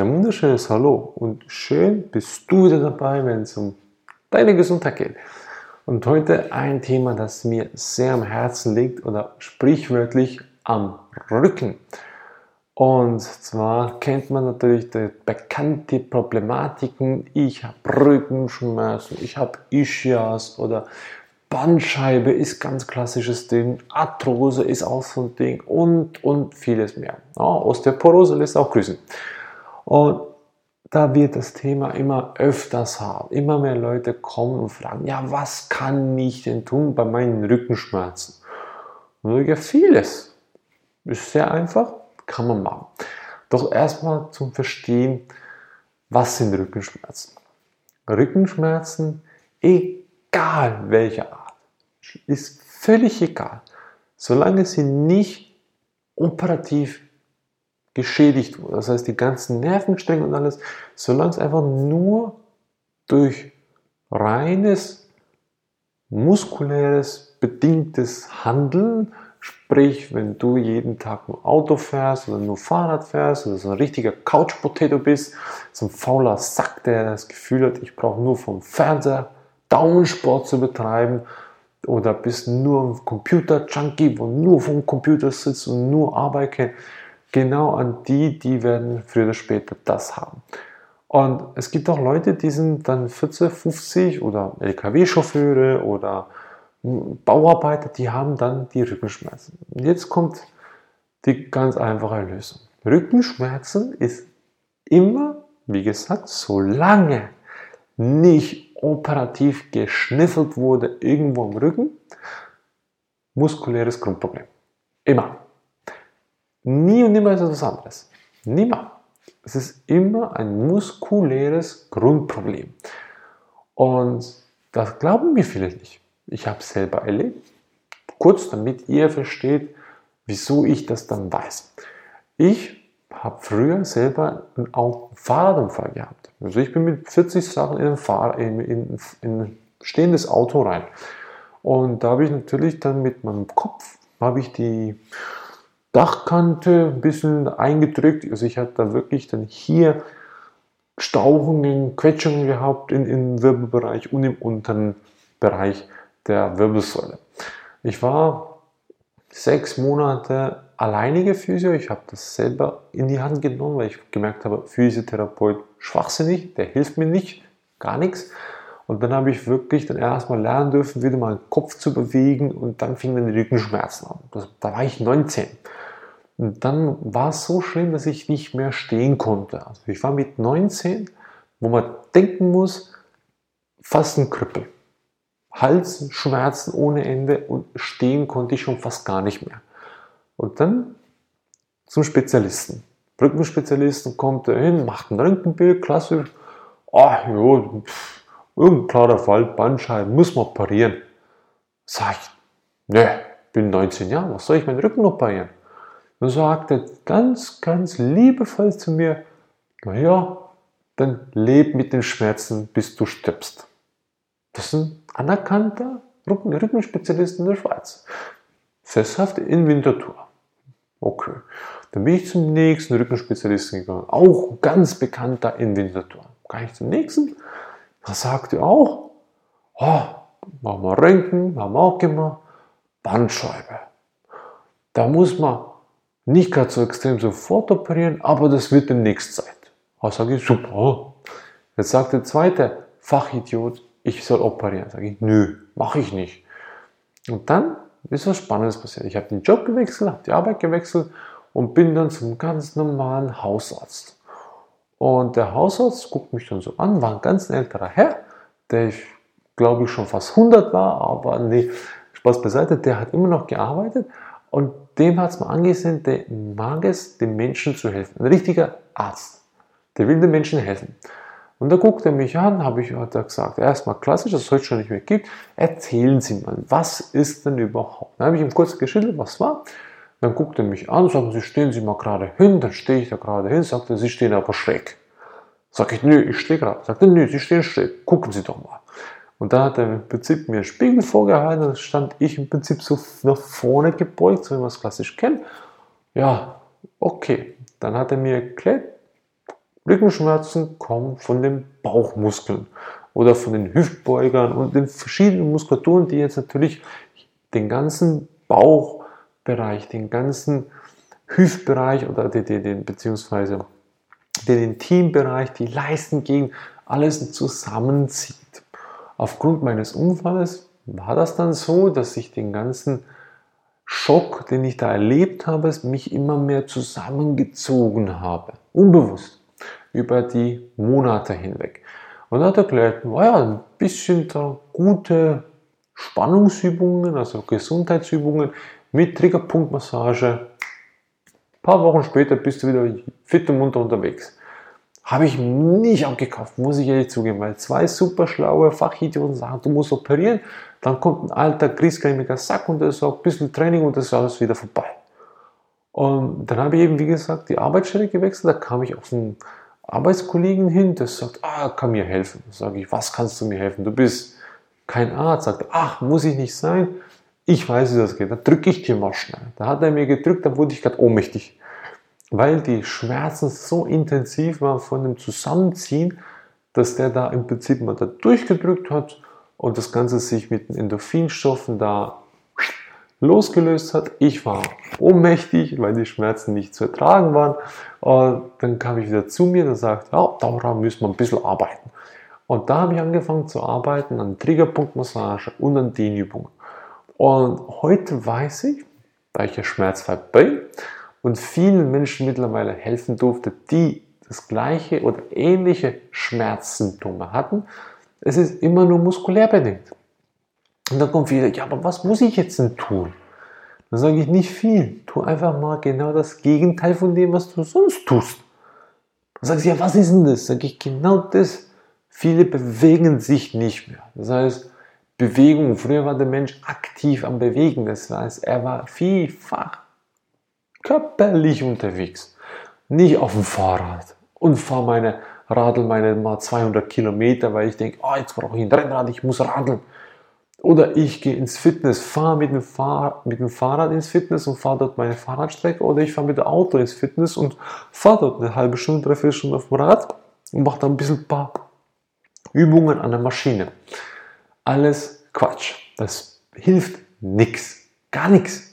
Ein wunderschönes Hallo und schön bist du wieder dabei, wenn es um deine Gesundheit geht. Und heute ein Thema, das mir sehr am Herzen liegt oder sprichwörtlich am Rücken. Und zwar kennt man natürlich die bekannte Problematiken. Ich habe Rückenschmerzen, ich habe Ischias oder Bandscheibe ist ganz klassisches Ding, Arthrose ist auch so ein Ding und, und vieles mehr. Ja, Osteoporose lässt auch grüßen. Und da wird das Thema immer öfters haben. Immer mehr Leute kommen und fragen, ja, was kann ich denn tun bei meinen Rückenschmerzen? Und ja, vieles. Ist sehr einfach, kann man machen. Doch erstmal zum Verstehen, was sind Rückenschmerzen? Rückenschmerzen, egal welcher Art ist völlig egal, solange sie nicht operativ geschädigt wurde. Das heißt, die ganzen Nervenstränge und alles, solange es einfach nur durch reines muskuläres, bedingtes Handeln, sprich, wenn du jeden Tag nur Auto fährst oder nur Fahrrad fährst oder so ein richtiger Couch-Potato bist, so ein fauler Sack, der das Gefühl hat, ich brauche nur vom Fernseher Daumensport zu betreiben oder bist nur ein Computer-Junkie, wo nur vom Computer sitzt und nur Arbeit kennt, genau an die, die werden früher oder später das haben. Und es gibt auch Leute, die sind dann 40, 50 oder LKW-Chauffeure oder Bauarbeiter, die haben dann die Rückenschmerzen. Und jetzt kommt die ganz einfache Lösung. Rückenschmerzen ist immer, wie gesagt, solange nicht operativ geschniffelt wurde irgendwo im Rücken, muskuläres Grundproblem. Immer. Nie und nimmer ist es was anderes. Nimmer. Es ist immer ein muskuläres Grundproblem. Und das glauben mir viele nicht. Ich habe es selber erlebt. Kurz, damit ihr versteht, wieso ich das dann weiß. Ich habe früher selber einen Fahrradunfall gehabt. Also ich bin mit 40 Sachen in ein, Fahr in, in, in ein stehendes Auto rein. Und da habe ich natürlich dann mit meinem Kopf, habe ich die Dachkante ein bisschen eingedrückt. Also ich hatte da wirklich dann hier Stauchungen, Quetschungen gehabt in, im Wirbelbereich und im unteren Bereich der Wirbelsäule. Ich war sechs Monate alleinige Physio. Ich habe das selber in die Hand genommen, weil ich gemerkt habe, Physiotherapeut schwachsinnig, der hilft mir nicht, gar nichts. Und dann habe ich wirklich dann erstmal lernen dürfen, wieder mal den Kopf zu bewegen und dann fingen dann die Rückenschmerzen an. Das, da war ich 19. Und dann war es so schlimm, dass ich nicht mehr stehen konnte. Also ich war mit 19, wo man denken muss, fast ein Krüppel. Halsschmerzen ohne Ende und stehen konnte ich schon fast gar nicht mehr. Und dann zum Spezialisten. Rückenspezialisten kommt er hin, macht ein Röntgenbild, klassisch. Ah, ja, irgendein klarer Fall, Bandscheiben, muss man operieren. Sag ich, ne, bin 19 Jahre, was soll ich meinen Rücken operieren? Sagt er ganz, ganz liebevoll zu mir, naja, dann leb mit den Schmerzen, bis du stirbst. Das ist ein anerkannter Rückenspezialist in der Schweiz. Sesshaft in Winterthur. Okay. Dann bin ich zum nächsten Rückenspezialisten gegangen. Auch ganz bekannter in Winterthur. Kann ich zum nächsten? Da sagte auch, oh, machen wir Röntgen, haben wir auch gemacht, Bandscheibe. Da muss man nicht gerade so extrem sofort operieren, aber das wird demnächst Zeit. Da sage ich, super. Jetzt sagt der zweite Fachidiot, ich soll operieren. Sage ich, nö, mache ich nicht. Und dann ist was Spannendes passiert. Ich habe den Job gewechselt, habe die Arbeit gewechselt und bin dann zum ganz normalen Hausarzt. Und der Hausarzt guckt mich dann so an, war ein ganz älterer Herr, der ich glaube ich schon fast 100 war, aber nee, Spaß beiseite, der hat immer noch gearbeitet und dem hat es mal angesehen, der mag es, den Menschen zu helfen. Ein richtiger Arzt, der will den Menschen helfen. Und da guckt er mich an, habe ich hat er gesagt, erstmal klassisch, dass es heute schon nicht mehr gibt, erzählen Sie mal, was ist denn überhaupt? Dann habe ich ihm kurz geschildert, was war. Dann guckt er mich an, sagt, Sie stehen Sie mal gerade hin, dann stehe ich da gerade hin, sagt er, Sie stehen aber schräg. Sag ich, nö, ich stehe gerade. Sagt er, nö, Sie stehen schräg, gucken Sie doch mal. Und dann hat er im Prinzip mir Spiegel vorgehalten, dann stand ich im Prinzip so nach vorne gebeugt, so wie man es klassisch kennt. Ja, okay. Dann hat er mir erklärt, Rückenschmerzen kommen von den Bauchmuskeln oder von den Hüftbeugern und den verschiedenen Muskulaturen, die jetzt natürlich den ganzen Bauchbereich, den ganzen Hüftbereich oder den, den, den beziehungsweise den Intimbereich, die Leistengegend, alles zusammenzieht. Aufgrund meines Unfalls war das dann so, dass ich den ganzen Schock, den ich da erlebt habe, mich immer mehr zusammengezogen habe. Unbewusst. Über die Monate hinweg. Und hat erklärt, naja, ein bisschen da gute Spannungsübungen, also Gesundheitsübungen mit Triggerpunktmassage. Ein paar Wochen später bist du wieder fit und munter unterwegs. Habe ich nicht abgekauft, muss ich ehrlich zugeben, weil zwei super schlaue Fachidioten sagen, du musst operieren, dann kommt ein alter, griesgrämiger Sack und der sagt, ein bisschen Training und das ist alles wieder vorbei. Und dann habe ich eben, wie gesagt, die Arbeitsstelle gewechselt, da kam ich auf einen Arbeitskollegen hin, der sagt, ah, kann mir helfen. Sage ich, was kannst du mir helfen? Du bist kein Arzt. Sagt, ach, muss ich nicht sein? Ich weiß, wie das geht. Dann drücke ich dir mal schnell. Da hat er mir gedrückt, da wurde ich gerade ohnmächtig. Weil die Schmerzen so intensiv waren von dem Zusammenziehen, dass der da im Prinzip mal da durchgedrückt hat und das Ganze sich mit den Endorphinstoffen da losgelöst hat. Ich war ohnmächtig, weil die Schmerzen nicht zu ertragen waren. Und dann kam ich wieder zu mir und sagte, ja, daran müssen wir ein bisschen arbeiten. Und da habe ich angefangen zu arbeiten an Triggerpunktmassage und an Dehnübungen. Und heute weiß ich, da ich ja schmerzfrei bin und vielen Menschen mittlerweile helfen durfte, die das gleiche oder ähnliche Schmerzsymptome hatten, es ist immer nur muskulär bedingt. Und dann kommt wieder, ja, aber was muss ich jetzt denn tun? Dann sage ich nicht viel. Tu einfach mal genau das Gegenteil von dem, was du sonst tust. Dann sagst du, ja, was ist denn das? Sage ich genau das. Viele bewegen sich nicht mehr. Das heißt, Bewegung, früher war der Mensch aktiv am Bewegen. Das heißt, er war vielfach körperlich unterwegs. Nicht auf dem Fahrrad und fahre meine Radl meine mal 200 Kilometer, weil ich denke, oh, jetzt brauche ich ein Rennrad, ich muss radeln. Oder ich gehe ins Fitness, fahre mit, dem Fahr mit dem Fahrrad ins Fitness und fahre dort meine Fahrradstrecke. Oder ich fahre mit dem Auto ins Fitness und fahre dort eine halbe Stunde, dreiviertel Stunde auf dem Rad und mache da ein bisschen paar Übungen an der Maschine. Alles Quatsch. Das hilft nichts. Gar nichts.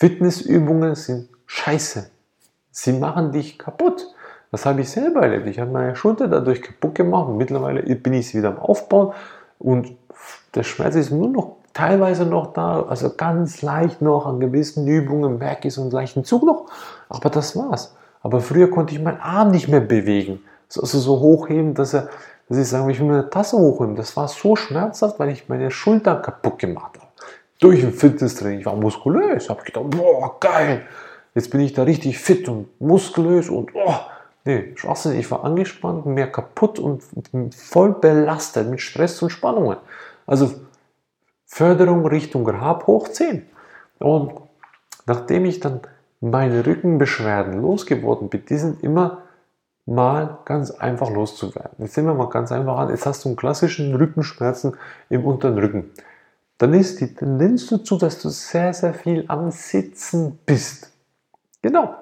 Fitnessübungen sind scheiße. Sie machen dich kaputt. Das habe ich selber erlebt. Ich habe meine Schulter dadurch kaputt gemacht und mittlerweile bin ich sie wieder am Aufbauen und der Schmerz ist nur noch teilweise noch da, also ganz leicht noch an gewissen Übungen merke ich so einen leichten Zug noch, aber das war's. Aber früher konnte ich meinen Arm nicht mehr bewegen, also so hochheben, dass er, dass ich sage, ich will eine Tasse hochheben. Das war so schmerzhaft, weil ich meine Schulter kaputt gemacht habe. Durch ein Fitnesstraining. Ich war muskulös, habe gedacht, boah, geil. Jetzt bin ich da richtig fit und muskulös und oh, nee, Schwachsinn, ich war angespannt, mehr kaputt und voll belastet mit Stress und Spannungen. Also Förderung Richtung Grab hoch 10. Und nachdem ich dann meine Rückenbeschwerden losgeworden bin, die sind immer mal ganz einfach loszuwerden. Jetzt sehen wir mal ganz einfach an, jetzt hast du einen klassischen Rückenschmerzen im unteren Rücken. Dann ist die Tendenz dazu, dass du sehr, sehr viel am Sitzen bist. Genau,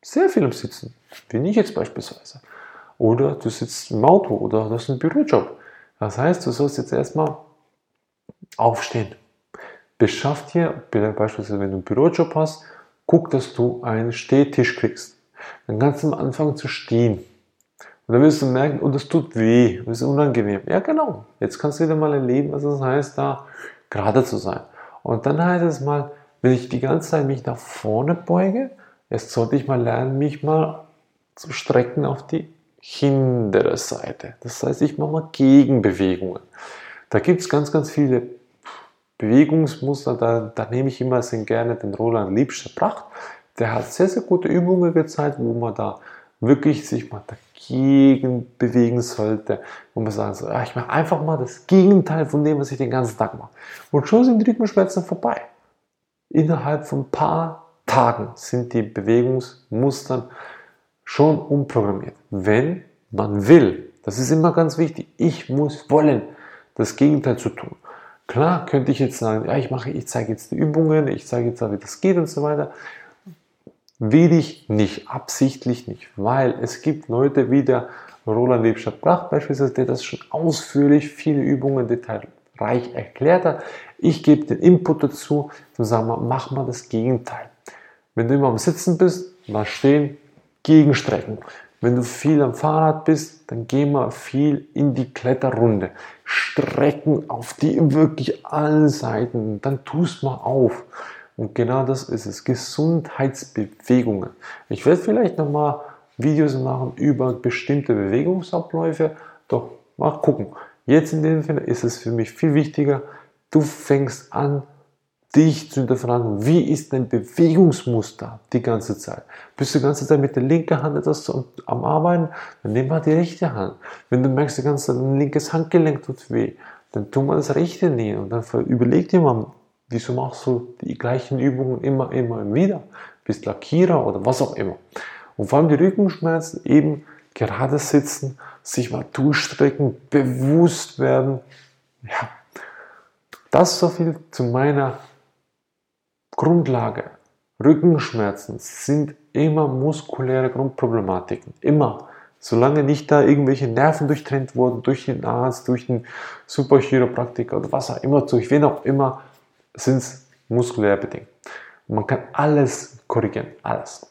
sehr viel am Sitzen. Wie ich jetzt beispielsweise. Oder du sitzt im Auto oder das ist ein Bürojob. Das heißt, du sollst jetzt erstmal aufstehen. Beschaff dir, beispielsweise wenn du einen Bürojob hast, guck, dass du einen Stehtisch kriegst. Dann kannst du am Anfang zu stehen. Und dann wirst du merken, oh, das tut weh, das ist unangenehm. Ja, genau. Jetzt kannst du wieder mal erleben, was es heißt, da gerade zu sein. Und dann heißt es mal, wenn ich die ganze Zeit mich nach vorne beuge, jetzt sollte ich mal lernen, mich mal zu strecken auf die hintere Seite. Das heißt, ich mache mal Gegenbewegungen. Da gibt es ganz, ganz viele Bewegungsmuster. Da, da nehme ich immer sehr gerne den Roland Liebscher Pracht. Der hat sehr, sehr gute Übungen gezeigt, wo man da wirklich sich mal dagegen bewegen sollte, wo man sagen soll, ich mache einfach mal das Gegenteil von dem, was ich den ganzen Tag mache. Und schon sind die Rückenschmerzen vorbei. Innerhalb von ein paar Tagen sind die Bewegungsmuster schon umprogrammiert. Wenn man will, das ist immer ganz wichtig, ich muss wollen, das Gegenteil zu tun. Klar könnte ich jetzt sagen, ja, ich mache, ich zeige jetzt die Übungen, ich zeige jetzt, wie das geht und so weiter. Will ich nicht, absichtlich nicht, weil es gibt Leute wie der Roland Liebschaft-Brach beispielsweise, der das schon ausführlich, viele Übungen detailreich erklärt hat. Ich gebe den Input dazu und sage mal, mach mal das Gegenteil. Wenn du immer am Sitzen bist, mal stehen, Gegenstrecken. Wenn du viel am Fahrrad bist, dann geh mal viel in die Kletterrunde. Strecken auf die wirklich allen Seiten. Dann tust mal auf. Und genau das ist es. Gesundheitsbewegungen. Ich werde vielleicht nochmal Videos machen über bestimmte Bewegungsabläufe. Doch mal gucken. Jetzt in dem Fall ist es für mich viel wichtiger, du fängst an, dich zu hinterfragen, wie ist dein Bewegungsmuster die ganze Zeit? Bist du die ganze Zeit mit der linken Hand etwas am Arbeiten, dann nimm mal die rechte Hand. Wenn du merkst, die ganze Zeit ein linkes Handgelenk tut weh, dann tu mal das rechte nähen und dann überleg dir mal, wieso machst du die gleichen Übungen immer, immer wieder? Bist Lackierer oder was auch immer. Und vor allem die Rückenschmerzen eben gerade sitzen, sich mal durchstrecken, bewusst werden. Ja, das so viel zu meiner Grundlage. Rückenschmerzen sind immer muskuläre Grundproblematiken. Immer. Solange nicht da irgendwelche Nerven durchtrennt wurden, durch den Arzt, durch den Superchiropraktiker oder was auch immer, durch wen auch immer, sind es muskulär bedingt. Man kann alles korrigieren. Alles.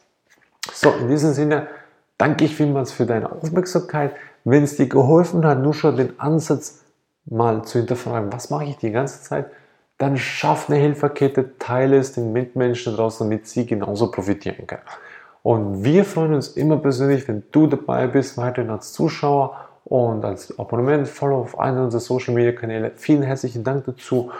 So, in diesem Sinne danke ich vielmals für deine Aufmerksamkeit. Wenn es dir geholfen hat, nur schon den Ansatz mal zu hinterfragen, was mache ich die ganze Zeit, dann schaff eine Hilferkette, teile es den Mitmenschen draußen, damit sie genauso profitieren können. Und wir freuen uns immer persönlich, wenn du dabei bist, weiterhin als Zuschauer und als Abonnent, Follow auf einen unserer Social Media Kanäle. Vielen herzlichen Dank dazu.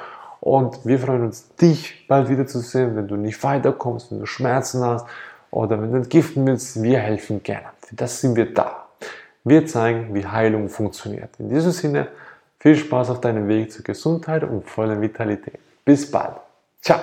Und wir freuen uns, dich bald wieder zu sehen, wenn du nicht weiterkommst, wenn du Schmerzen hast oder wenn du entgiften willst. Wir helfen gerne. Für das sind wir da. Wir zeigen, wie Heilung funktioniert. In diesem Sinne, viel Spaß auf deinem Weg zur Gesundheit und voller Vitalität. Bis bald. Ciao.